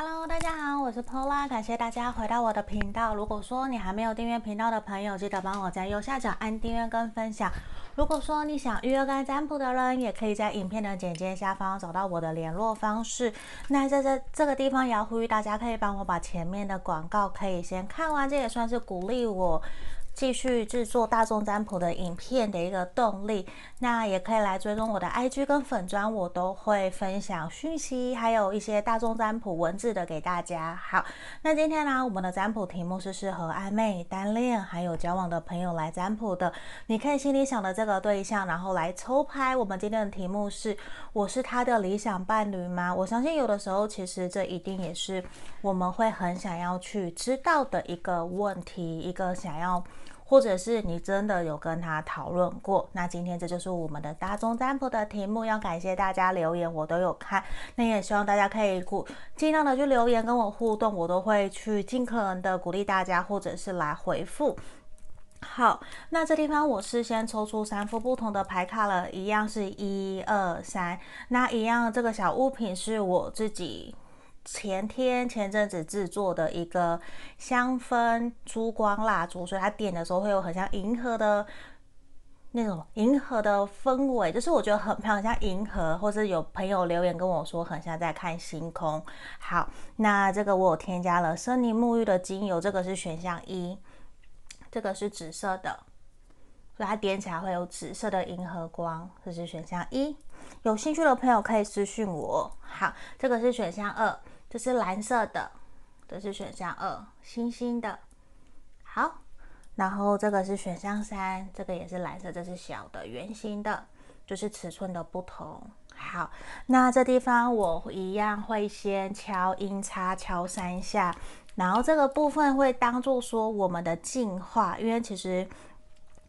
Hello，大家好，我是 Pola，感谢大家回到我的频道。如果说你还没有订阅频道的朋友，记得帮我在右下角按订阅跟分享。如果说你想预约跟占卜的人，也可以在影片的简介下方找到我的联络方式。那在这这个地方也要呼吁大家，可以帮我把前面的广告可以先看完，这也算是鼓励我。继续制作大众占卜的影片的一个动力，那也可以来追踪我的 IG 跟粉砖，我都会分享讯息，还有一些大众占卜文字的给大家。好，那今天呢，我们的占卜题目是适合暧昧、单恋还有交往的朋友来占卜的。你可以心里想的这个对象，然后来抽拍。我们今天的题目是：我是他的理想伴侣吗？我相信有的时候，其实这一定也是我们会很想要去知道的一个问题，一个想要。或者是你真的有跟他讨论过，那今天这就是我们的大众占卜的题目。要感谢大家留言，我都有看。那也希望大家可以鼓尽量的去留言跟我互动，我都会去尽可能的鼓励大家，或者是来回复。好，那这地方我是先抽出三副不同的牌卡了，一样是一二三，那一样这个小物品是我自己。前天前阵子制作的一个香氛珠光蜡烛，所以它点的时候会有很像银河的那种银河的氛围，就是我觉得很漂亮，像银河，或是有朋友留言跟我说很像在看星空。好，那这个我有添加了森林沐浴的精油，这个是选项一，这个是紫色的，所以它点起来会有紫色的银河光，这是选项一。有兴趣的朋友可以私信我。好，这个是选项二。这是蓝色的，这是选项二，星星的。好，然后这个是选项三，这个也是蓝色，这是小的圆形的，就是尺寸的不同。好，那这地方我一样会先敲音叉，敲三下，然后这个部分会当做说我们的进化，因为其实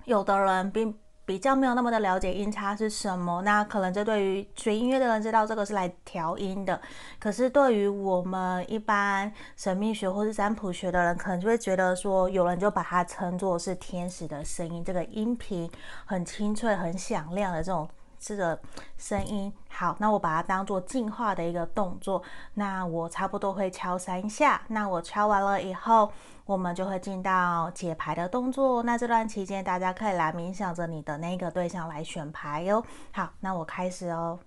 有的人并。比较没有那么的了解音差是什么，那可能这对于学音乐的人知道这个是来调音的，可是对于我们一般神秘学或是占卜学的人，可能就会觉得说，有人就把它称作是天使的声音，这个音频很清脆、很响亮的这种。这个声音好，那我把它当做净化的一个动作。那我差不多会敲三下。那我敲完了以后，我们就会进到解牌的动作。那这段期间，大家可以来冥想着你的那个对象来选牌哟。好，那我开始哦。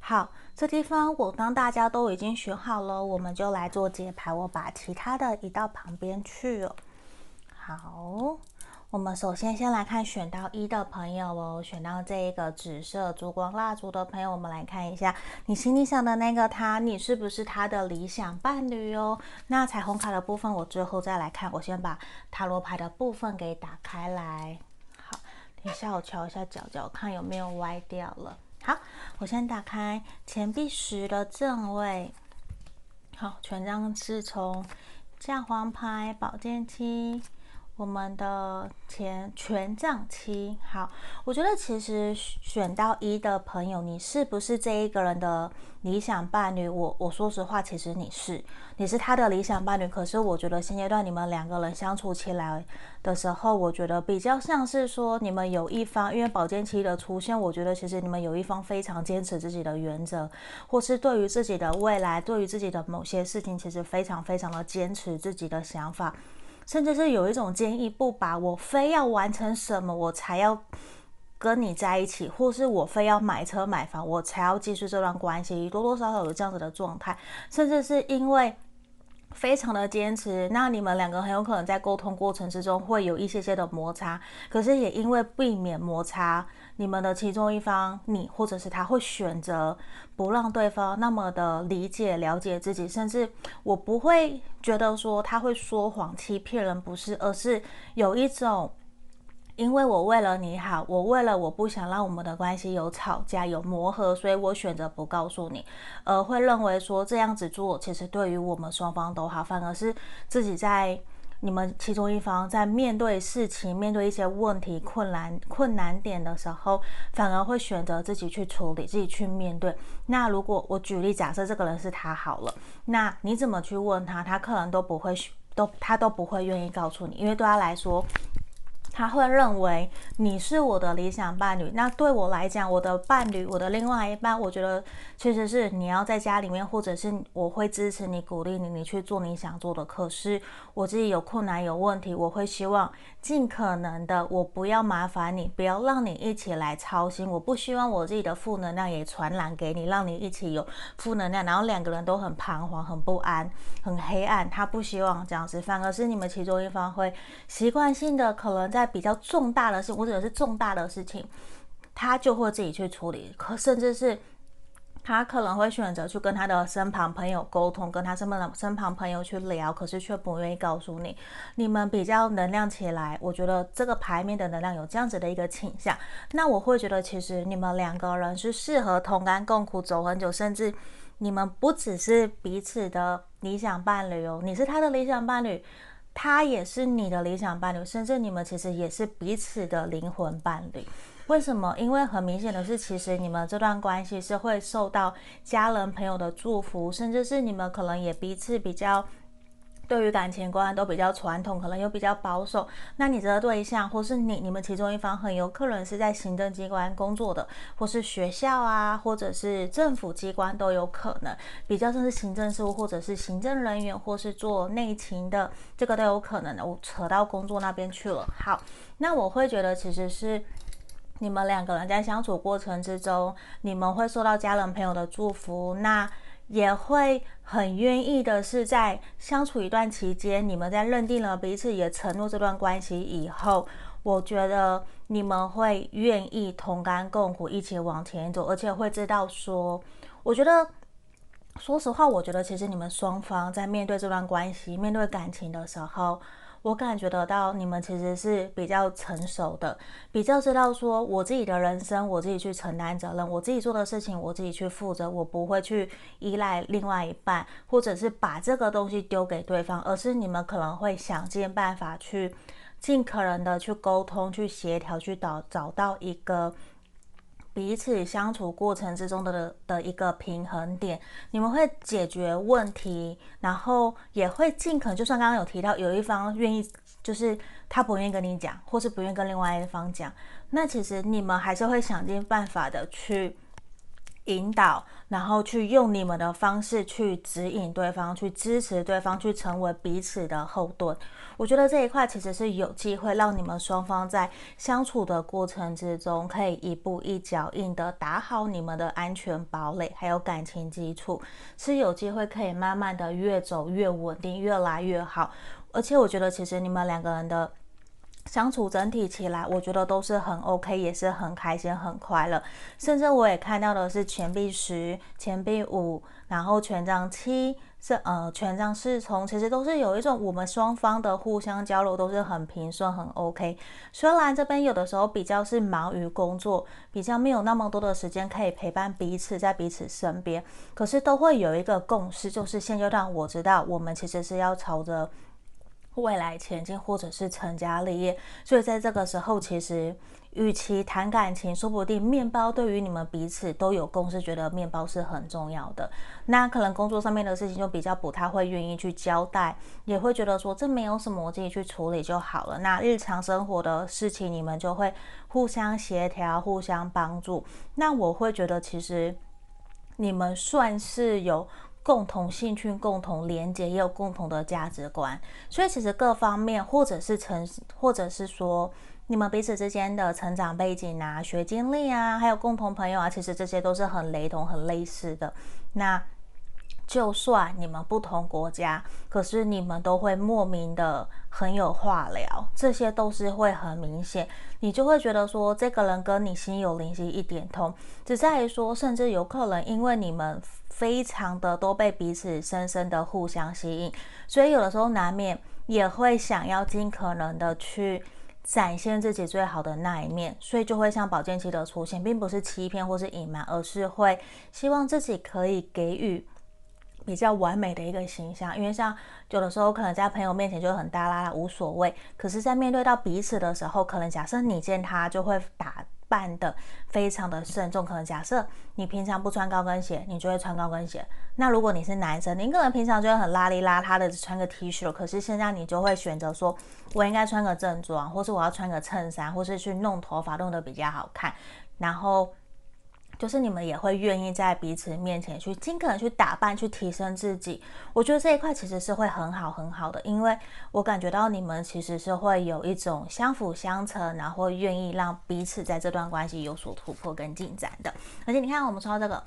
好，这地方我当大家都已经选好了，我们就来做解牌。我把其他的移到旁边去哦。好，我们首先先来看选到一的朋友哦，选到这一个紫色烛光蜡烛的朋友，我们来看一下你心里想的那个他，你是不是他的理想伴侣哦？那彩虹卡的部分我最后再来看，我先把塔罗牌的部分给打开来。好，等一下我瞧一下角角，看有没有歪掉了。好，我先打开钱币十的正位。好，权杖是从教皇牌、宝剑七。我们的前权杖七，好，我觉得其实选到一的朋友，你是不是这一个人的理想伴侣？我我说实话，其实你是，你是他的理想伴侣。可是我觉得现阶段你们两个人相处起来的时候，我觉得比较像是说你们有一方，因为宝剑七的出现，我觉得其实你们有一方非常坚持自己的原则，或是对于自己的未来，对于自己的某些事情，其实非常非常的坚持自己的想法。甚至是有一种坚毅不拔，我非要完成什么，我才要跟你在一起，或是我非要买车买房，我才要继续这段关系，多多少少有这样子的状态。甚至是因为非常的坚持，那你们两个很有可能在沟通过程之中会有一些些的摩擦，可是也因为避免摩擦。你们的其中一方，你或者是他会选择不让对方那么的理解、了解自己，甚至我不会觉得说他会说谎、欺骗人，不是，而是有一种，因为我为了你好，我为了我不想让我们的关系有吵架、有磨合，所以我选择不告诉你，而会认为说这样子做其实对于我们双方都好，反而是自己在。你们其中一方在面对事情、面对一些问题、困难、困难点的时候，反而会选择自己去处理、自己去面对。那如果我举例，假设这个人是他好了，那你怎么去问他，他可能都不会，都他都不会愿意告诉你，因为对他来说。他会认为你是我的理想伴侣，那对我来讲，我的伴侣，我的另外一半，我觉得确实是你要在家里面，或者是我会支持你、鼓励你，你去做你想做的。可是我自己有困难、有问题，我会希望尽可能的，我不要麻烦你，不要让你一起来操心。我不希望我自己的负能量也传染给你，让你一起有负能量，然后两个人都很彷徨、很不安、很黑暗。他不希望这样子，反而是你们其中一方会习惯性的可能在。比较重大的事，或者是重大的事情，他就会自己去处理。可甚至是他可能会选择去跟他的身旁朋友沟通，跟他身边的身旁朋友去聊，可是却不愿意告诉你。你们比较能量起来，我觉得这个牌面的能量有这样子的一个倾向。那我会觉得，其实你们两个人是适合同甘共苦走很久，甚至你们不只是彼此的理想伴侣哦，你是他的理想伴侣。他也是你的理想伴侣，甚至你们其实也是彼此的灵魂伴侣。为什么？因为很明显的是，其实你们这段关系是会受到家人朋友的祝福，甚至是你们可能也彼此比较。对于感情观都比较传统，可能又比较保守。那你这个对象，或是你你们其中一方，很有可能是在行政机关工作的，或是学校啊，或者是政府机关都有可能。比较像是行政事务，或者是行政人员，或是做内勤的，这个都有可能的。我扯到工作那边去了。好，那我会觉得其实是你们两个人在相处过程之中，你们会受到家人朋友的祝福。那也会很愿意的是，在相处一段期间，你们在认定了彼此，也承诺这段关系以后，我觉得你们会愿意同甘共苦，一起往前走，而且会知道说，我觉得，说实话，我觉得其实你们双方在面对这段关系、面对感情的时候。我感觉得到你们其实是比较成熟的，比较知道说我自己的人生我自己去承担责任，我自己做的事情我自己去负责，我不会去依赖另外一半，或者是把这个东西丢给对方，而是你们可能会想尽办法去尽可能的去沟通、去协调、去找找到一个。彼此相处过程之中的的一个平衡点，你们会解决问题，然后也会尽可能，就算刚刚有提到有一方愿意，就是他不愿意跟你讲，或是不愿意跟另外一方讲，那其实你们还是会想尽办法的去。引导，然后去用你们的方式去指引对方，去支持对方，去成为彼此的后盾。我觉得这一块其实是有机会让你们双方在相处的过程之中，可以一步一脚印的打好你们的安全堡垒，还有感情基础，是有机会可以慢慢的越走越稳定，越来越好。而且我觉得，其实你们两个人的。相处整体起来，我觉得都是很 OK，也是很开心、很快乐。甚至我也看到的是钱币十、钱币五，然后权杖七，是呃权杖侍从，其实都是有一种我们双方的互相交流都是很平顺、很 OK。虽然这边有的时候比较是忙于工作，比较没有那么多的时间可以陪伴彼此在彼此身边，可是都会有一个共识，就是现阶段我知道我们其实是要朝着。未来前进，或者是成家立业，所以在这个时候，其实与其谈感情，说不定面包对于你们彼此都有共识，觉得面包是很重要的。那可能工作上面的事情就比较不太会愿意去交代，也会觉得说这没有什么，我自己去处理就好了。那日常生活的事情，你们就会互相协调、互相帮助。那我会觉得，其实你们算是有。共同兴趣、共同连接，也有共同的价值观，所以其实各方面，或者是成，或者是说你们彼此之间的成长背景啊、学经历啊，还有共同朋友啊，其实这些都是很雷同、很类似的。那。就算你们不同国家，可是你们都会莫名的很有话聊，这些都是会很明显，你就会觉得说这个人跟你心有灵犀一点通，只在于说，甚至有可能因为你们非常的都被彼此深深的互相吸引，所以有的时候难免也会想要尽可能的去展现自己最好的那一面，所以就会像宝剑七的出现，并不是欺骗或是隐瞒，而是会希望自己可以给予。比较完美的一个形象，因为像有的时候可能在朋友面前就很大剌剌无所谓，可是，在面对到彼此的时候，可能假设你见他就会打扮得非常的慎重，可能假设你平常不穿高跟鞋，你就会穿高跟鞋。那如果你是男生，你可能平常就会很邋里邋遢的穿个 T 恤，可是现在你就会选择说，我应该穿个正装，或是我要穿个衬衫，或是去弄头发弄得比较好看，然后。就是你们也会愿意在彼此面前去尽可能去打扮，去提升自己。我觉得这一块其实是会很好很好的，因为我感觉到你们其实是会有一种相辅相成，然后愿意让彼此在这段关系有所突破跟进展的。而且你看，我们抽到这个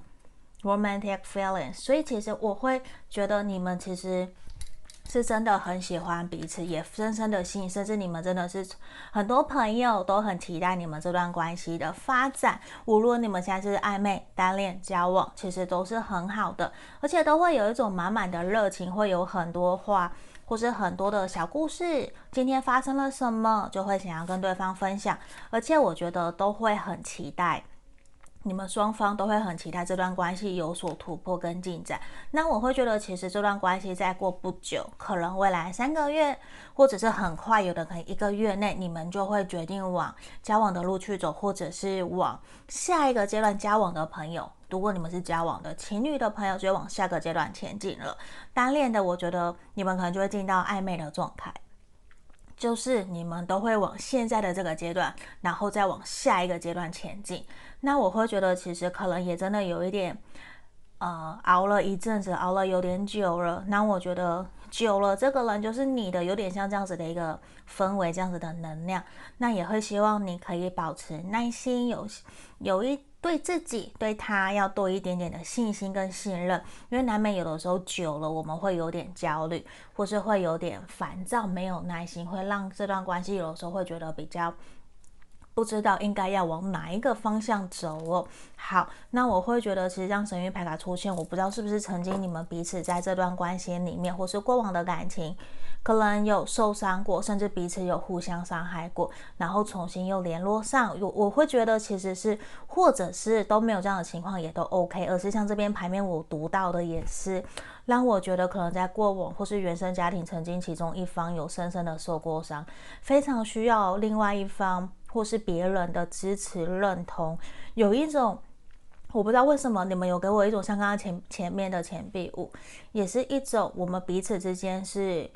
romantic feelings，所以其实我会觉得你们其实。是真的很喜欢彼此，也深深的信，甚至你们真的是很多朋友都很期待你们这段关系的发展。无论你们现在是暧昧、单恋、交往，其实都是很好的，而且都会有一种满满的热情，会有很多话，或是很多的小故事。今天发生了什么，就会想要跟对方分享，而且我觉得都会很期待。你们双方都会很期待这段关系有所突破跟进展。那我会觉得，其实这段关系再过不久，可能未来三个月，或者是很快，有的可能一个月内，你们就会决定往交往的路去走，或者是往下一个阶段交往的朋友。如果你们是交往的情侣的朋友，就会往下个阶段前进了。单恋的，我觉得你们可能就会进到暧昧的状态。就是你们都会往现在的这个阶段，然后再往下一个阶段前进。那我会觉得，其实可能也真的有一点，呃，熬了一阵子，熬了有点久了。那我觉得久了，这个人就是你的，有点像这样子的一个氛围，这样子的能量。那也会希望你可以保持耐心，有有一。对自己、对他要多一点点的信心跟信任，因为难免有的时候久了，我们会有点焦虑，或是会有点烦躁，没有耐心，会让这段关系有的时候会觉得比较不知道应该要往哪一个方向走哦。好，那我会觉得，其实让神谕牌卡出现，我不知道是不是曾经你们彼此在这段关系里面，或是过往的感情。可能有受伤过，甚至彼此有互相伤害过，然后重新又联络上。我我会觉得其实是，或者是都没有这样的情况也都 OK。而是像这边牌面我读到的也是，让我觉得可能在过往或是原生家庭曾经其中一方有深深的受过伤，非常需要另外一方或是别人的支持认同。有一种我不知道为什么你们有给我一种像刚刚前前面的钱币五，也是一种我们彼此之间是。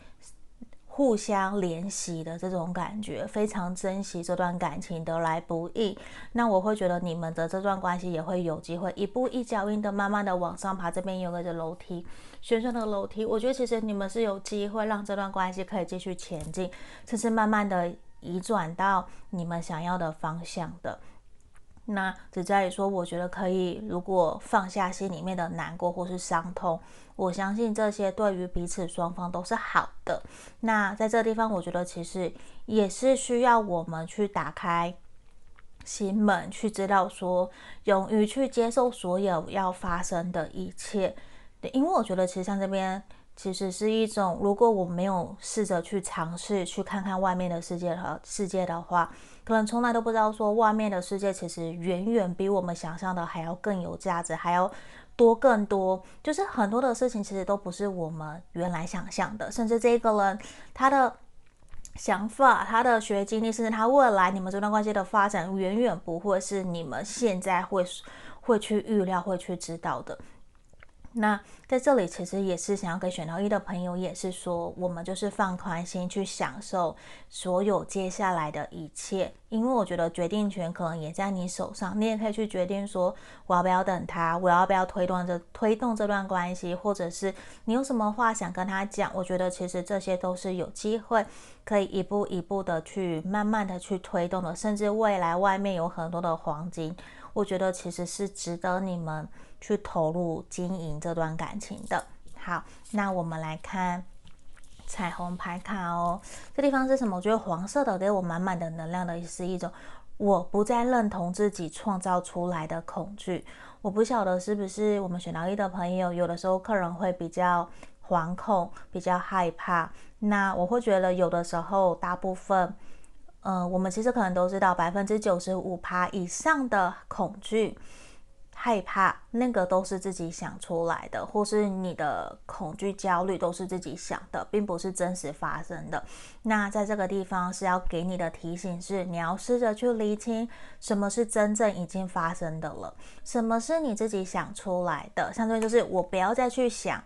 互相怜惜的这种感觉，非常珍惜这段感情，得来不易。那我会觉得你们的这段关系也会有机会一步一脚印的慢慢的往上爬。这边有个这楼梯，旋转的楼梯，我觉得其实你们是有机会让这段关系可以继续前进，甚至慢慢的移转到你们想要的方向的。那只在于说，我觉得可以，如果放下心里面的难过或是伤痛，我相信这些对于彼此双方都是好的。那在这个地方，我觉得其实也是需要我们去打开心门，去知道说，勇于去接受所有要发生的一切。因为我觉得其实像这边。其实是一种，如果我没有试着去尝试去看看外面的世界和世界的话，可能从来都不知道说外面的世界其实远远比我们想象的还要更有价值，还要多更多。就是很多的事情其实都不是我们原来想象的，甚至这个人他的想法、他的学经历，甚至他未来你们这段关系的发展，远远不会是你们现在会会去预料、会去知道的。那在这里，其实也是想要给选到一的朋友，也是说，我们就是放宽心去享受所有接下来的一切，因为我觉得决定权可能也在你手上，你也可以去决定说，我要不要等他，我要不要推动这推动这段关系，或者是你有什么话想跟他讲，我觉得其实这些都是有机会可以一步一步的去慢慢的去推动的，甚至未来外面有很多的黄金，我觉得其实是值得你们。去投入经营这段感情的。好，那我们来看彩虹牌卡哦。这地方是什么？我觉得黄色的给我满满的能量的，是一种我不再认同自己创造出来的恐惧。我不晓得是不是我们选到一的朋友，有的时候客人会比较惶恐，比较害怕。那我会觉得有的时候，大部分，呃，我们其实可能都知道，百分之九十五趴以上的恐惧。害怕，那个都是自己想出来的，或是你的恐惧、焦虑都是自己想的，并不是真实发生的。那在这个地方是要给你的提醒是，你要试着去厘清什么是真正已经发生的了，什么是你自己想出来的。相对就是我不要再去想，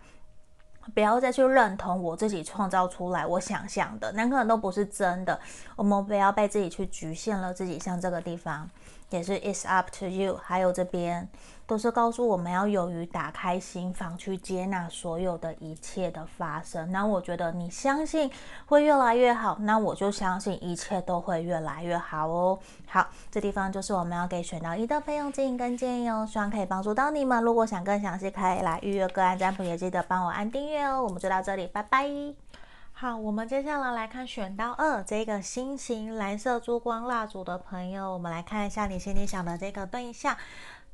不要再去认同我自己创造出来、我想象的，那可能都不是真的。我们不要被自己去局限了自己，像这个地方。也是 It's up to you，还有这边都是告诉我们要勇于打开心房，去接纳所有的一切的发生。那我觉得你相信会越来越好，那我就相信一切都会越来越好哦。好，这地方就是我们要给选到一的费用建议跟建议哦，希望可以帮助到你们。如果想更详细，可以来预约个案占卜，也记得帮我按订阅哦。我们就到这里，拜拜。好，我们接下来来看选到二这个心形蓝色珠光蜡烛的朋友，我们来看一下你心里想的这个对象，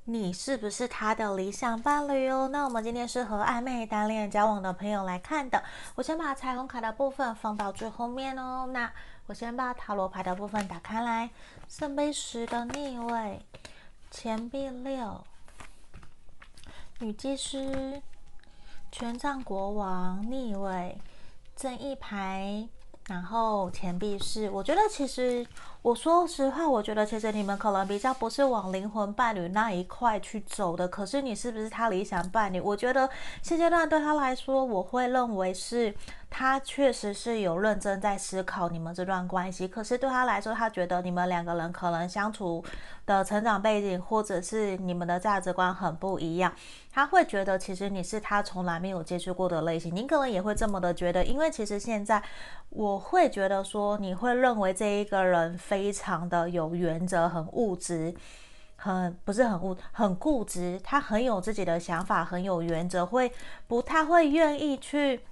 你是不是他的理想伴侣哦？那我们今天是和暧昧单恋交往的朋友来看的。我先把彩虹卡的部分放到最后面哦。那我先把塔罗牌的部分打开来，圣杯十的逆位，钱币六，女祭司，权杖国王逆位。正一排，然后钱币是。我觉得其实，我说实话，我觉得其实你们可能比较不是往灵魂伴侣那一块去走的。可是你是不是他理想伴侣？我觉得现阶段对他来说，我会认为是。他确实是有认真在思考你们这段关系，可是对他来说，他觉得你们两个人可能相处的成长背景或者是你们的价值观很不一样。他会觉得其实你是他从来没有接触过的类型，你可能也会这么的觉得，因为其实现在我会觉得说，你会认为这一个人非常的有原则，很物质，很不是很物，很固执，他很有自己的想法，很有原则，会不太会愿意去。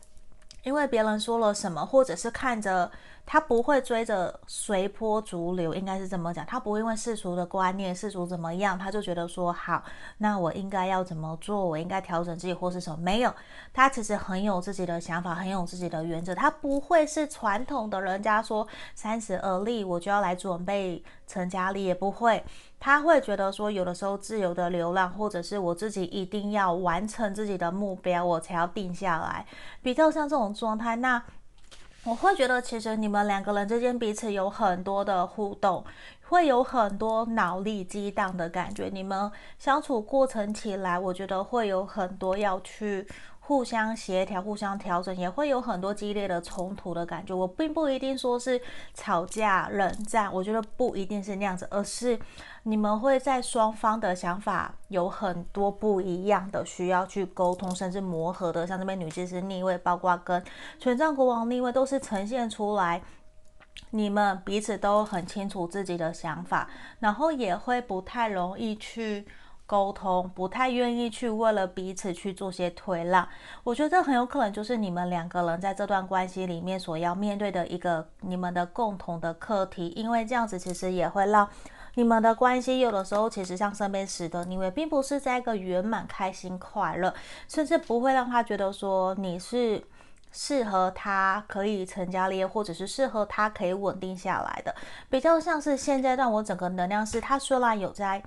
因为别人说了什么，或者是看着。他不会追着随波逐流，应该是这么讲。他不会因为世俗的观念、世俗怎么样，他就觉得说好，那我应该要怎么做？我应该调整自己或是什么？没有，他其实很有自己的想法，很有自己的原则。他不会是传统的人家说三十而立，我就要来准备成家立业，不会。他会觉得说，有的时候自由的流浪，或者是我自己一定要完成自己的目标，我才要定下来。比较像这种状态，那。我会觉得，其实你们两个人之间彼此有很多的互动，会有很多脑力激荡的感觉。你们相处过程起来，我觉得会有很多要去。互相协调、互相调整，也会有很多激烈的冲突的感觉。我并不一定说是吵架、冷战，我觉得不一定是那样子，而是你们会在双方的想法有很多不一样的，需要去沟通，甚至磨合的。像这边女祭司逆位，包括跟权杖国王逆位，都是呈现出来，你们彼此都很清楚自己的想法，然后也会不太容易去。沟通不太愿意去为了彼此去做些推让，我觉得这很有可能就是你们两个人在这段关系里面所要面对的一个你们的共同的课题，因为这样子其实也会让你们的关系有的时候其实像圣杯十的逆位，并不是在一个圆满、开心、快乐，甚至不会让他觉得说你是适合他可以成家立业，或者是适合他可以稳定下来的，比较像是现阶段我整个能量是他虽然有在。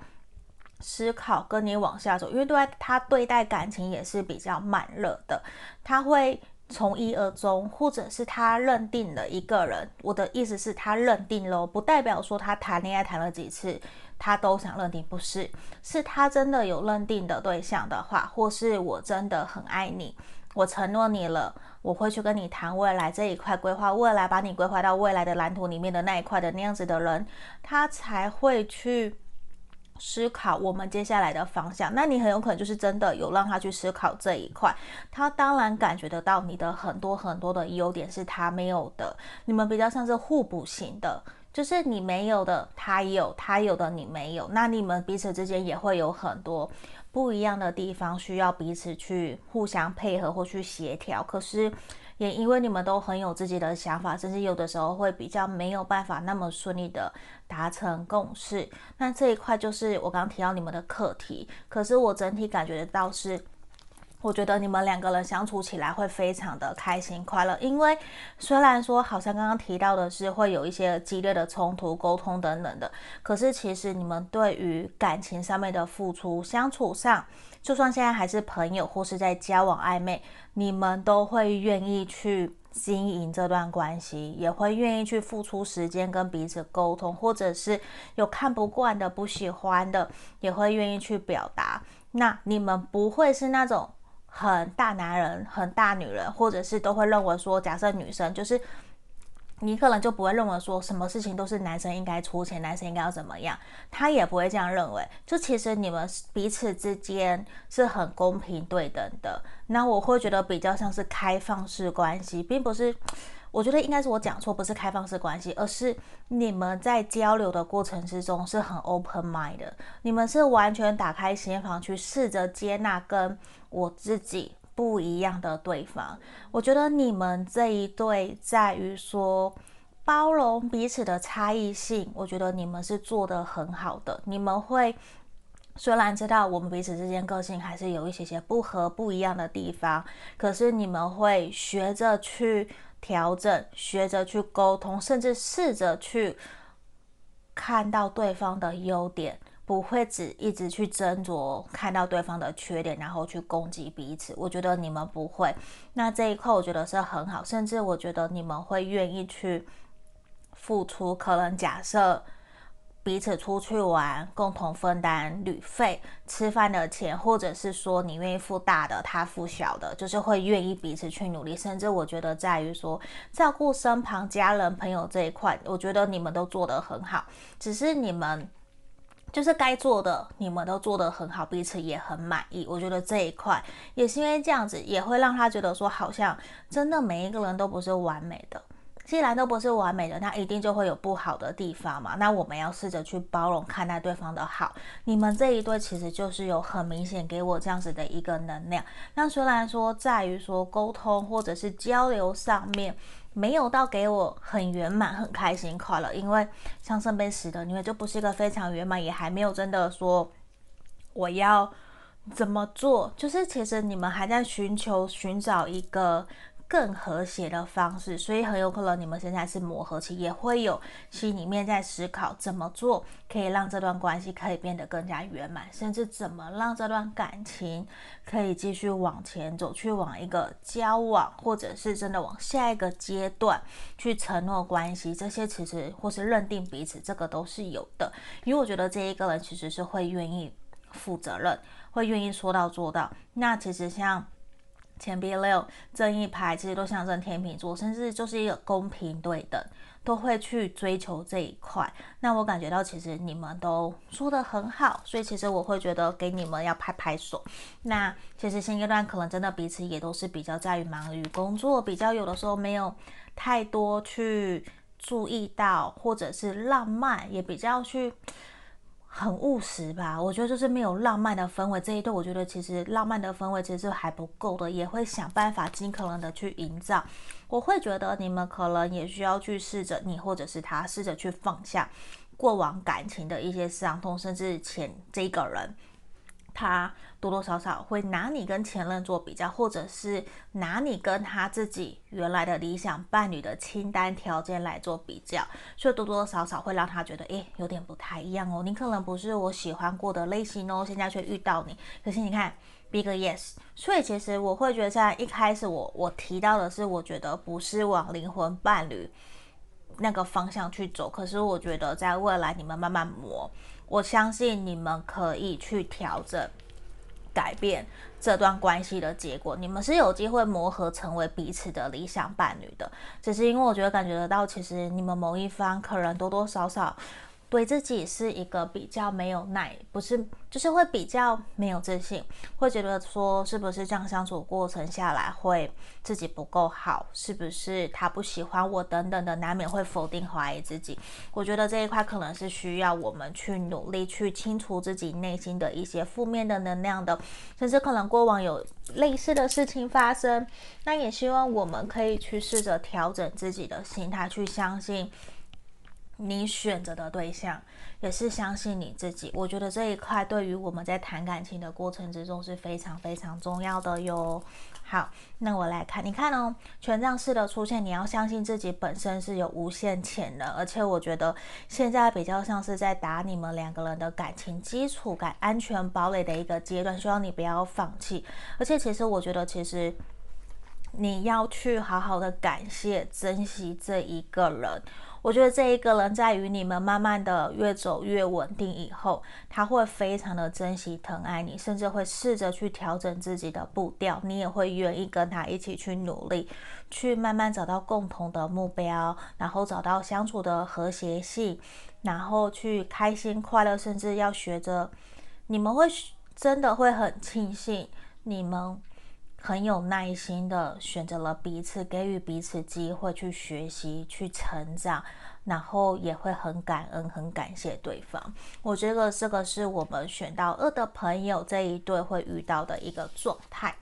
思考跟你往下走，因为对他对待感情也是比较慢热的，他会从一而终，或者是他认定了一个人。我的意思是，他认定了，不代表说他谈恋爱谈了几次，他都想认定，不是，是他真的有认定的对象的话，或是我真的很爱你，我承诺你了，我会去跟你谈未来这一块规划，未来把你规划到未来的蓝图里面的那一块的那样子的人，他才会去。思考我们接下来的方向，那你很有可能就是真的有让他去思考这一块，他当然感觉得到你的很多很多的优点是他没有的，你们比较像是互补型的，就是你没有的他有，他有的你没有，那你们彼此之间也会有很多不一样的地方，需要彼此去互相配合或去协调，可是。也因为你们都很有自己的想法，甚至有的时候会比较没有办法那么顺利的达成共识。那这一块就是我刚刚提到你们的课题。可是我整体感觉得到是，我觉得你们两个人相处起来会非常的开心快乐，因为虽然说好像刚刚提到的是会有一些激烈的冲突、沟通等等的，可是其实你们对于感情上面的付出、相处上，就算现在还是朋友或是在交往暧昧，你们都会愿意去经营这段关系，也会愿意去付出时间跟彼此沟通，或者是有看不惯的、不喜欢的，也会愿意去表达。那你们不会是那种。很大男人，很大女人，或者是都会认为说，假设女生就是你，可能就不会认为说什么事情都是男生应该出钱，男生应该要怎么样，他也不会这样认为。就其实你们彼此之间是很公平对等的。那我会觉得比较像是开放式关系，并不是。我觉得应该是我讲错，不是开放式关系，而是你们在交流的过程之中是很 open mind 的，你们是完全打开心房去试着接纳跟我自己不一样的对方。我觉得你们这一对在于说包容彼此的差异性，我觉得你们是做得很好的。你们会虽然知道我们彼此之间个性还是有一些些不合不一样的地方，可是你们会学着去。调整，学着去沟通，甚至试着去看到对方的优点，不会只一直去斟酌看到对方的缺点，然后去攻击彼此。我觉得你们不会，那这一块我觉得是很好，甚至我觉得你们会愿意去付出。可能假设。彼此出去玩，共同分担旅费、吃饭的钱，或者是说你愿意付大的，他付小的，就是会愿意彼此去努力。甚至我觉得在于说照顾身旁家人朋友这一块，我觉得你们都做得很好。只是你们就是该做的，你们都做得很好，彼此也很满意。我觉得这一块也是因为这样子，也会让他觉得说，好像真的每一个人都不是完美的。既然都不是完美的，那一定就会有不好的地方嘛。那我们要试着去包容，看待对方的好。你们这一对其实就是有很明显给我这样子的一个能量。那虽然说在于说沟通或者是交流上面没有到给我很圆满、很开心、快乐，因为像圣杯十的你们就不是一个非常圆满，也还没有真的说我要怎么做，就是其实你们还在寻求、寻找一个。更和谐的方式，所以很有可能你们现在是磨合期，也会有心里面在思考怎么做可以让这段关系可以变得更加圆满，甚至怎么让这段感情可以继续往前走，去往一个交往，或者是真的往下一个阶段去承诺关系。这些其实或是认定彼此，这个都是有的。因为我觉得这一个人其实是会愿意负责任，会愿意说到做到。那其实像。钱币六正义牌其实都象征天秤座，甚至就是一个公平对等，都会去追求这一块。那我感觉到其实你们都说得很好，所以其实我会觉得给你们要拍拍手。那其实现阶段可能真的彼此也都是比较在于忙于工作，比较有的时候没有太多去注意到，或者是浪漫也比较去。很务实吧，我觉得就是没有浪漫的氛围。这一对，我觉得其实浪漫的氛围其实是还不够的，也会想办法尽可能的去营造。我会觉得你们可能也需要去试着，你或者是他试着去放下过往感情的一些伤痛，甚至前这个人。他多多少少会拿你跟前任做比较，或者是拿你跟他自己原来的理想伴侣的清单条件来做比较，所以多多少少会让他觉得，诶，有点不太一样哦。你可能不是我喜欢过的类型哦，现在却遇到你。可是你看，big yes。所以其实我会觉得，在一开始我我提到的是，我觉得不是往灵魂伴侣那个方向去走。可是我觉得在未来，你们慢慢磨。我相信你们可以去调整、改变这段关系的结果。你们是有机会磨合成为彼此的理想伴侣的，只是因为我觉得感觉得到，其实你们某一方可能多多少少。对自己是一个比较没有耐，不是，就是会比较没有自信，会觉得说是不是这样相处过程下来会自己不够好，是不是他不喜欢我等等的，难免会否定怀疑自己。我觉得这一块可能是需要我们去努力去清除自己内心的一些负面的能量的，甚至可能过往有类似的事情发生，那也希望我们可以去试着调整自己的心态，去相信。你选择的对象，也是相信你自己。我觉得这一块对于我们在谈感情的过程之中是非常非常重要的哟。好，那我来看，你看哦，权杖四的出现，你要相信自己本身是有无限潜能，而且我觉得现在比较像是在打你们两个人的感情基础感、安全堡垒的一个阶段，希望你不要放弃。而且其实我觉得，其实你要去好好的感谢、珍惜这一个人。我觉得这一个人在于你们慢慢的越走越稳定以后，他会非常的珍惜疼爱你，甚至会试着去调整自己的步调，你也会愿意跟他一起去努力，去慢慢找到共同的目标，然后找到相处的和谐性，然后去开心快乐，甚至要学着，你们会真的会很庆幸你们。很有耐心的选择了彼此，给予彼此机会去学习、去成长，然后也会很感恩、很感谢对方。我觉得这个是我们选到二的朋友这一对会遇到的一个状态。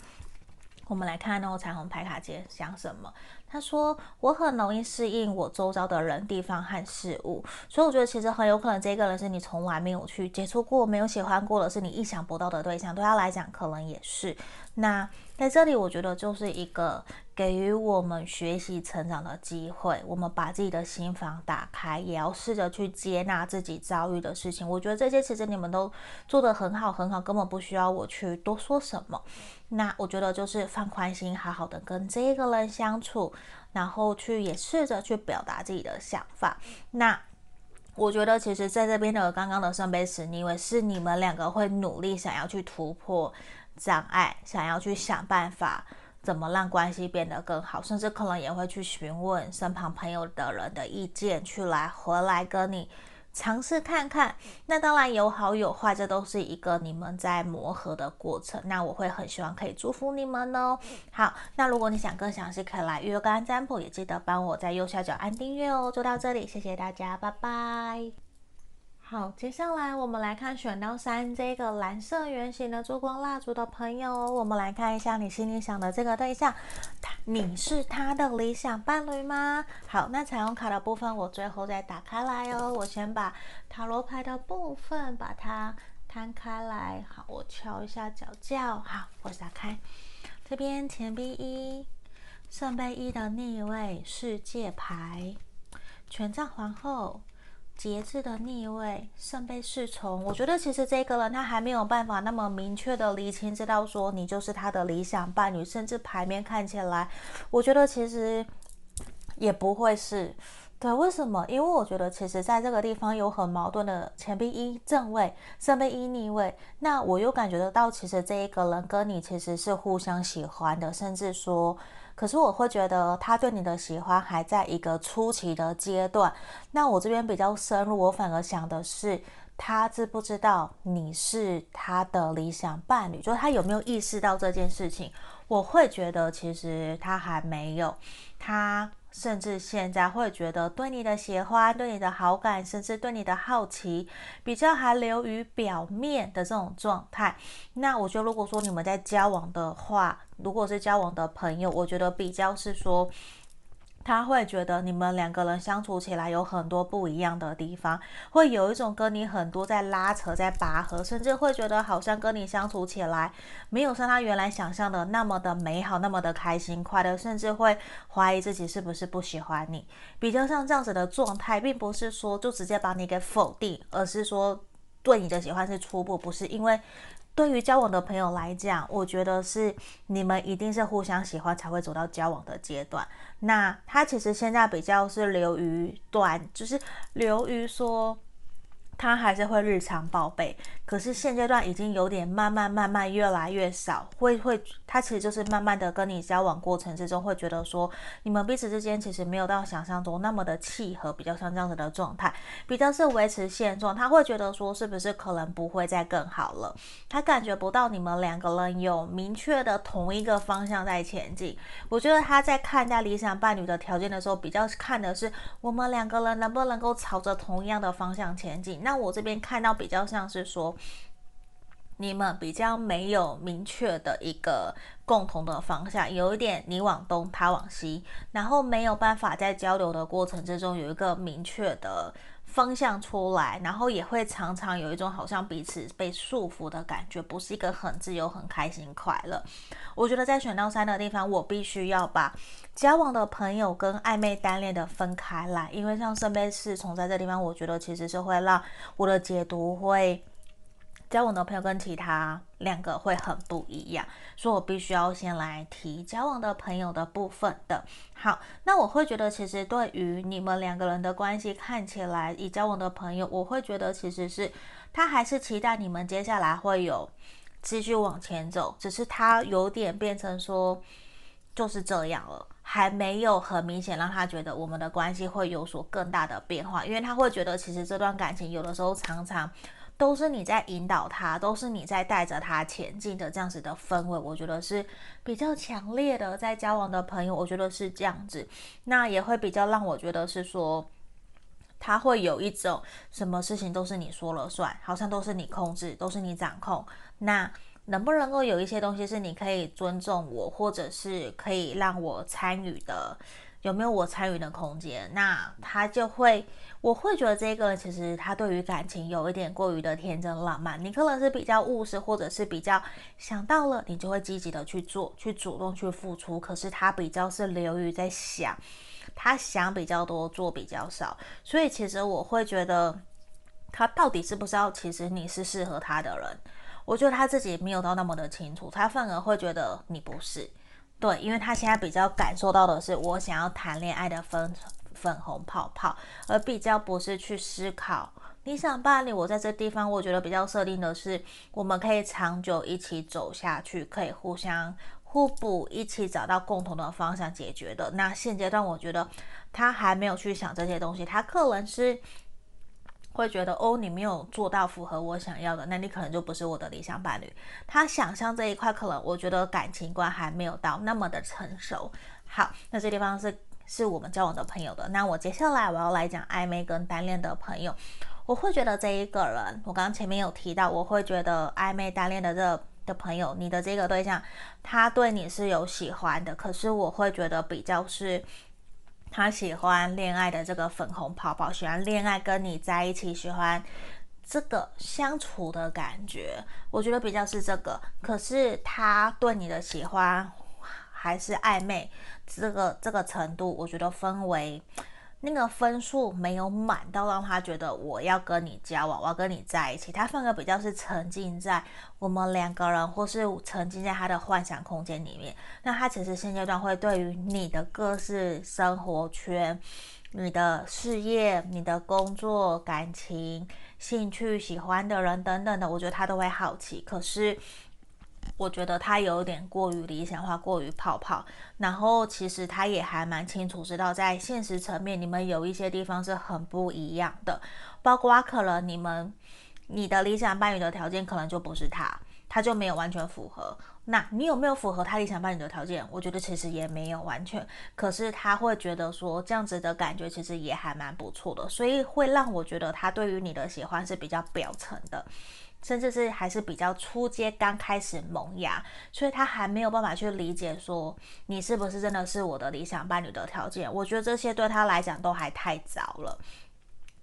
我们来看哦，彩虹牌卡姐讲什么？他说：“我很容易适应我周遭的人、地方和事物，所以我觉得其实很有可能这个人是你从来没有去接触过、没有喜欢过的，是你意想不到的对象。对他来讲，可能也是。那在这里，我觉得就是一个。”给予我们学习成长的机会，我们把自己的心房打开，也要试着去接纳自己遭遇的事情。我觉得这些其实你们都做得很好，很好，根本不需要我去多说什么。那我觉得就是放宽心，好好的跟这个人相处，然后去也试着去表达自己的想法。那我觉得其实在这边的刚刚的圣杯十逆位是你们两个会努力想要去突破障碍，想要去想办法。怎么让关系变得更好，甚至可能也会去询问身旁朋友的人的意见，去来回来跟你尝试看看。那当然有好有坏，这都是一个你们在磨合的过程。那我会很希望可以祝福你们哦。好，那如果你想更详细，可以来预约个案占卜，也记得帮我在右下角按订阅哦。就到这里，谢谢大家，拜拜。好，接下来我们来看选到三这个蓝色圆形的烛光蜡烛的朋友，我们来看一下你心里想的这个对象，他，你是他的理想伴侣吗？好，那彩虹卡的部分我最后再打开来哦。我先把塔罗牌的部分把它摊开来。好，我敲一下脚脚。好，我打开这边钱币一，圣杯一的逆位，世界牌，权杖皇后。节制的逆位，圣杯侍从。我觉得其实这个人他还没有办法那么明确的厘清，知道说你就是他的理想伴侣，甚至牌面看起来，我觉得其实也不会是。对，为什么？因为我觉得其实在这个地方有很矛盾的钱币一正位，圣杯一逆位。那我又感觉得到，其实这一个人跟你其实是互相喜欢的，甚至说。可是我会觉得他对你的喜欢还在一个初期的阶段。那我这边比较深入，我反而想的是，他知不知道你是他的理想伴侣？就是他有没有意识到这件事情？我会觉得其实他还没有，他。甚至现在会觉得对你的喜欢、对你的好感，甚至对你的好奇，比较还流于表面的这种状态。那我觉得，如果说你们在交往的话，如果是交往的朋友，我觉得比较是说。他会觉得你们两个人相处起来有很多不一样的地方，会有一种跟你很多在拉扯、在拔河，甚至会觉得好像跟你相处起来没有像他原来想象的那么的美好、那么的开心快乐，甚至会怀疑自己是不是不喜欢你。比较像这样子的状态，并不是说就直接把你给否定，而是说对你的喜欢是初步，不是因为。对于交往的朋友来讲，我觉得是你们一定是互相喜欢才会走到交往的阶段。那他其实现在比较是流于短，就是流于说。他还是会日常报备，可是现阶段已经有点慢慢慢慢越来越少，会会他其实就是慢慢的跟你交往过程之中，会觉得说你们彼此之间其实没有到想象中那么的契合，比较像这样子的状态，比较是维持现状。他会觉得说是不是可能不会再更好了？他感觉不到你们两个人有明确的同一个方向在前进。我觉得他在看待理想伴侣的条件的时候，比较看的是我们两个人能不能够朝着同样的方向前进。那我这边看到比较像是说，你们比较没有明确的一个共同的方向，有一点你往东，他往西，然后没有办法在交流的过程之中有一个明确的方向出来，然后也会常常有一种好像彼此被束缚的感觉，不是一个很自由、很开心、快乐。我觉得在选到三的地方，我必须要把交往的朋友跟暧昧单恋的分开来，因为像圣杯四从在这地方，我觉得其实是会让我的解读会。交往的朋友跟其他两个会很不一样，所以我必须要先来提交往的朋友的部分的。好，那我会觉得，其实对于你们两个人的关系，看起来以交往的朋友，我会觉得其实是他还是期待你们接下来会有继续往前走，只是他有点变成说就是这样了，还没有很明显让他觉得我们的关系会有所更大的变化，因为他会觉得其实这段感情有的时候常常。都是你在引导他，都是你在带着他前进的这样子的氛围，我觉得是比较强烈的。在交往的朋友，我觉得是这样子，那也会比较让我觉得是说，他会有一种什么事情都是你说了算，好像都是你控制，都是你掌控。那能不能够有一些东西是你可以尊重我，或者是可以让我参与的？有没有我参与的空间？那他就会，我会觉得这个其实他对于感情有一点过于的天真浪漫。你可能是比较务实，或者是比较想到了，你就会积极的去做，去主动去付出。可是他比较是流于在想，他想比较多，做比较少。所以其实我会觉得，他到底是不是要，其实你是适合他的人？我觉得他自己没有到那么的清楚，他反而会觉得你不是。对，因为他现在比较感受到的是我想要谈恋爱的粉粉红泡泡，而比较不是去思考你想伴侣。我在这地方，我觉得比较设定的是我们可以长久一起走下去，可以互相互补，一起找到共同的方向解决的。那现阶段，我觉得他还没有去想这些东西，他可能是。会觉得哦，你没有做到符合我想要的，那你可能就不是我的理想伴侣。他想象这一块，可能我觉得感情观还没有到那么的成熟。好，那这地方是是我们交往的朋友的。那我接下来我要来讲暧昧跟单恋的朋友。我会觉得这一个人，我刚刚前面有提到，我会觉得暧昧单恋的这的朋友，你的这个对象，他对你是有喜欢的，可是我会觉得比较是。他喜欢恋爱的这个粉红泡泡，喜欢恋爱跟你在一起，喜欢这个相处的感觉。我觉得比较是这个，可是他对你的喜欢还是暧昧，这个这个程度，我觉得分为。那个分数没有满到让他觉得我要跟你交往，我要跟你在一起。他反而比较是沉浸在我们两个人，或是沉浸在他的幻想空间里面。那他其实现阶段会对于你的各式生活圈、你的事业、你的工作、感情、兴趣、喜欢的人等等的，我觉得他都会好奇。可是。我觉得他有点过于理想化，过于泡泡。然后其实他也还蛮清楚知道，在现实层面，你们有一些地方是很不一样的。包括可能你们你的理想伴侣的条件可能就不是他，他就没有完全符合。那你有没有符合他理想伴侣的条件？我觉得其实也没有完全。可是他会觉得说这样子的感觉其实也还蛮不错的，所以会让我觉得他对于你的喜欢是比较表层的。甚至是还是比较初阶，刚开始萌芽，所以他还没有办法去理解说你是不是真的是我的理想伴侣的条件。我觉得这些对他来讲都还太早了，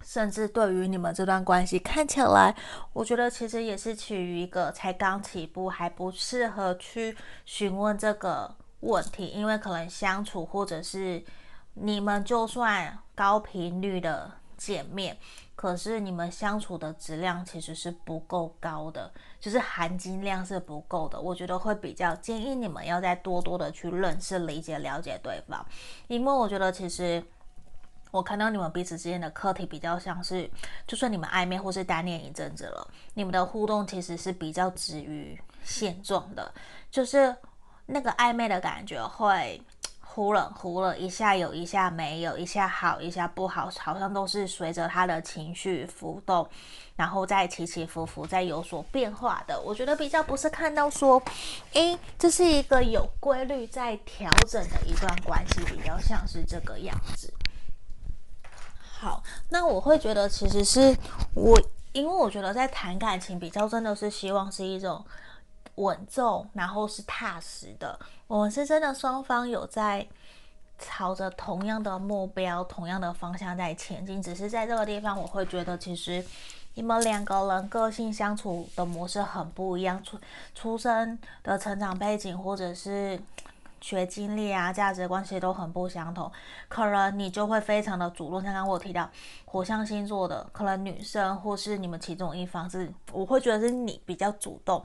甚至对于你们这段关系看起来，我觉得其实也是处于一个才刚起步，还不适合去询问这个问题，因为可能相处或者是你们就算高频率的见面。可是你们相处的质量其实是不够高的，就是含金量是不够的。我觉得会比较建议你们要再多多的去认识、理解、了解对方，因为我觉得其实我看到你们彼此之间的课题比较像是，就算你们暧昧或是单恋一阵子了，你们的互动其实是比较止于现状的，就是那个暧昧的感觉会。忽冷忽热，一下有一下没有，一下好一下不好，好像都是随着他的情绪浮动，然后再起起伏伏，再有所变化的。我觉得比较不是看到说，诶，这是一个有规律在调整的一段关系，比较像是这个样子。好，那我会觉得其实是我因为我觉得在谈感情比较真的是希望是一种稳重，然后是踏实的。我们是真的双方有在朝着同样的目标、同样的方向在前进。只是在这个地方，我会觉得其实你们两个人个性相处的模式很不一样，出出生的成长背景或者是。学经历啊，价值观其实都很不相同，可能你就会非常的主动。刚刚我提到火象星座的，可能女生或是你们其中一方是，我会觉得是你比较主动，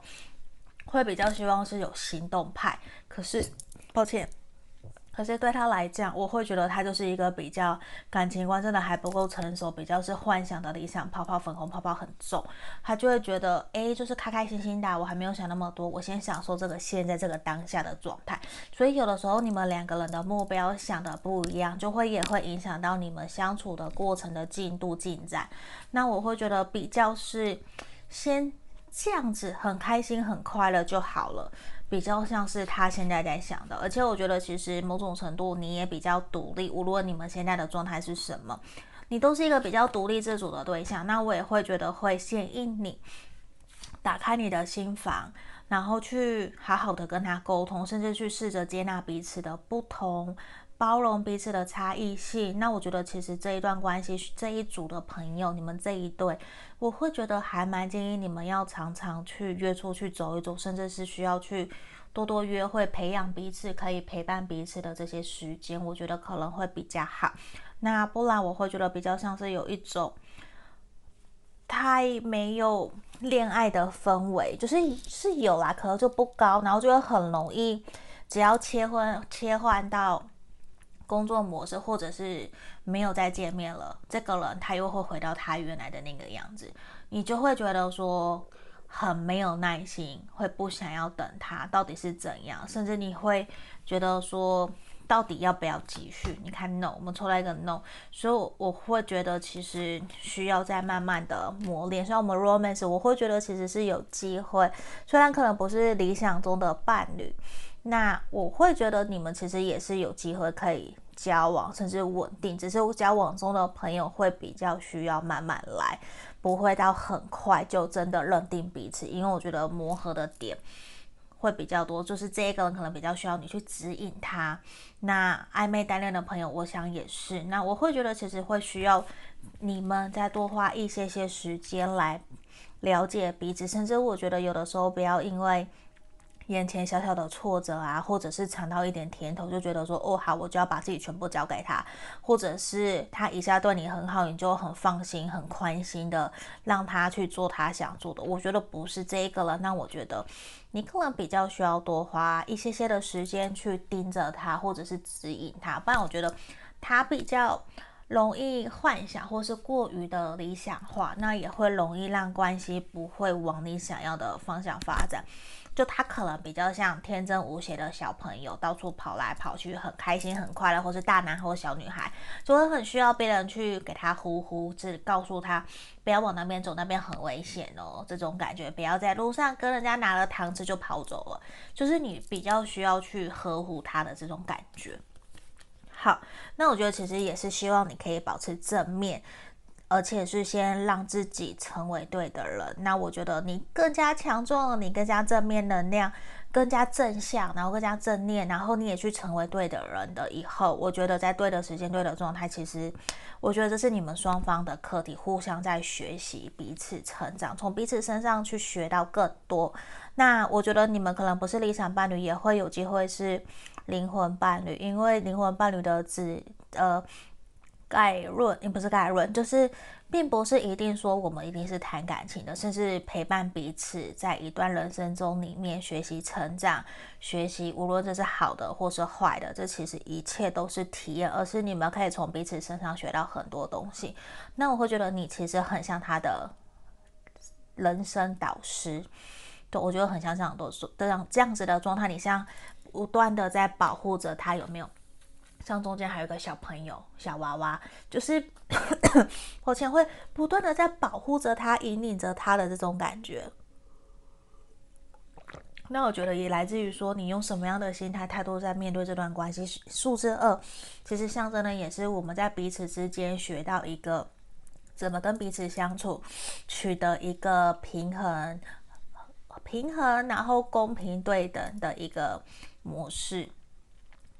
会比较希望是有行动派。可是，抱歉。可是对他来讲，我会觉得他就是一个比较感情观真的还不够成熟，比较是幻想的理想泡泡，粉红泡泡很重，他就会觉得，哎，就是开开心心的，我还没有想那么多，我先享受这个现在这个当下的状态。所以有的时候你们两个人的目标想的不一样，就会也会影响到你们相处的过程的进度进展。那我会觉得比较是先这样子很开心很快乐就好了。比较像是他现在在想的，而且我觉得其实某种程度你也比较独立，无论你们现在的状态是什么，你都是一个比较独立自主的对象。那我也会觉得会建议你打开你的心房，然后去好好的跟他沟通，甚至去试着接纳彼此的不同。包容彼此的差异性，那我觉得其实这一段关系，这一组的朋友，你们这一对，我会觉得还蛮建议你们要常常去约出去走一走，甚至是需要去多多约会，培养彼此可以陪伴彼此的这些时间，我觉得可能会比较好。那不然我会觉得比较像是有一种太没有恋爱的氛围，就是是有啦，可能就不高，然后就会很容易，只要切换切换到。工作模式，或者是没有再见面了，这个人他又会回到他原来的那个样子，你就会觉得说很没有耐心，会不想要等他到底是怎样，甚至你会觉得说到底要不要继续？你看，no，我们抽到一个 no，所以我会觉得其实需要再慢慢的磨练。像我们 romance，我会觉得其实是有机会，虽然可能不是理想中的伴侣。那我会觉得你们其实也是有机会可以交往，甚至稳定，只是交往中的朋友会比较需要慢慢来，不会到很快就真的认定彼此，因为我觉得磨合的点会比较多，就是这一个人可能比较需要你去指引他。那暧昧单恋的朋友，我想也是。那我会觉得其实会需要你们再多花一些些时间来了解彼此，甚至我觉得有的时候不要因为。眼前小小的挫折啊，或者是尝到一点甜头，就觉得说哦好，我就要把自己全部交给他，或者是他一下对你很好，你就很放心、很宽心的让他去做他想做的。我觉得不是这一个了，那我觉得你可能比较需要多花一些些的时间去盯着他，或者是指引他，不然我觉得他比较容易幻想，或是过于的理想化，那也会容易让关系不会往你想要的方向发展。就他可能比较像天真无邪的小朋友，到处跑来跑去，很开心很快乐，或是大男孩或小女孩，就会很需要别人去给他呼呼，只告诉他不要往那边走，那边很危险哦。这种感觉，不要在路上跟人家拿了糖吃就跑走了，就是你比较需要去呵护他的这种感觉。好，那我觉得其实也是希望你可以保持正面。而且是先让自己成为对的人，那我觉得你更加强壮，你更加正面能量，更加正向，然后更加正念，然后你也去成为对的人的以后，我觉得在对的时间、对的状态，其实我觉得这是你们双方的课题，互相在学习，彼此成长，从彼此身上去学到更多。那我觉得你们可能不是理想伴侣，也会有机会是灵魂伴侣，因为灵魂伴侣的指呃。概论也不是概论，就是并不是一定说我们一定是谈感情的，甚至陪伴彼此在一段人生中里面学习成长，学习无论这是好的或是坏的，这其实一切都是体验，而是你们可以从彼此身上学到很多东西。那我会觉得你其实很像他的人生导师，对，我觉得很像这样都这样这样子的状态，你像不断的在保护着他，有没有？像中间还有一个小朋友，小娃娃，就是 抱歉会不断的在保护着他，引领着他的这种感觉。那我觉得也来自于说，你用什么样的心态态度在面对这段关系。数字二其实象征的也是我们在彼此之间学到一个怎么跟彼此相处，取得一个平衡、平衡，然后公平对等的一个模式。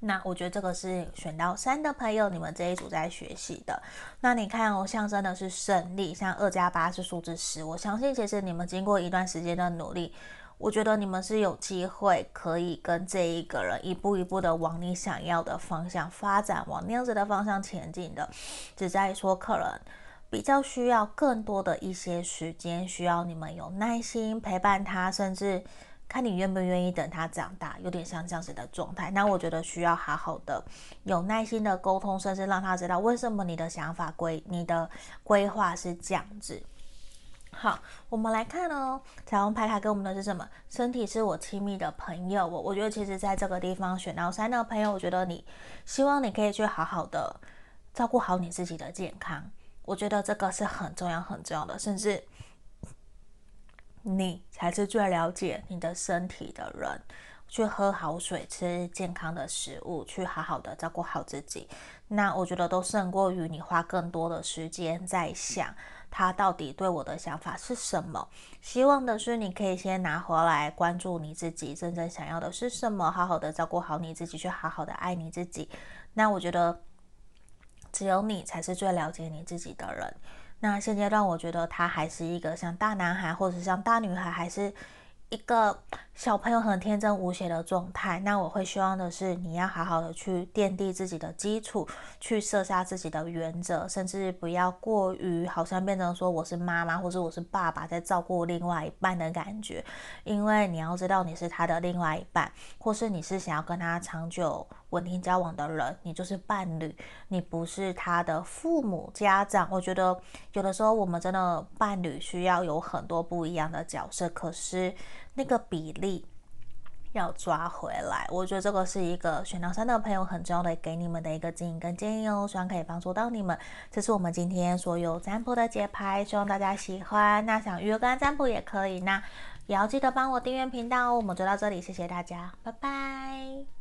那我觉得这个是选到三的朋友，你们这一组在学习的。那你看哦，象征的是胜利，像二加八是数字十。我相信，其实你们经过一段时间的努力，我觉得你们是有机会可以跟这一个人一步一步的往你想要的方向发展，往那样子的方向前进的。只在说，可能比较需要更多的一些时间，需要你们有耐心陪伴他，甚至。看你愿不愿意等他长大，有点像这样子的状态。那我觉得需要好好的、有耐心的沟通，甚至让他知道为什么你的想法规、你的规划是这样子。好，我们来看哦，彩虹牌卡给我们的是什么？身体是我亲密的朋友。我我觉得其实在这个地方选到三的朋友，我觉得你希望你可以去好好的照顾好你自己的健康。我觉得这个是很重要、很重要的，甚至。你才是最了解你的身体的人，去喝好水，吃健康的食物，去好好的照顾好自己。那我觉得都胜过于你花更多的时间在想他到底对我的想法是什么。希望的是你可以先拿回来关注你自己真正想要的是什么，好好的照顾好你自己，去好好的爱你自己。那我觉得只有你才是最了解你自己的人。那现阶段，我觉得他还是一个像大男孩，或者像大女孩，还是一个小朋友很天真无邪的状态。那我会希望的是，你要好好的去奠定自己的基础，去设下自己的原则，甚至不要过于好像变成说我是妈妈或者我是爸爸在照顾另外一半的感觉。因为你要知道，你是他的另外一半，或是你是想要跟他长久。稳定交往的人，你就是伴侣，你不是他的父母、家长。我觉得有的时候我们真的伴侣需要有很多不一样的角色，可是那个比例要抓回来。我觉得这个是一个选到三的朋友很重要的给你们的一个指引跟建议哦，希望可以帮助到你们。这是我们今天所有占卜的节拍，希望大家喜欢。那想预约个案占卜也可以，那也要记得帮我订阅频道哦。我们就到这里，谢谢大家，拜拜。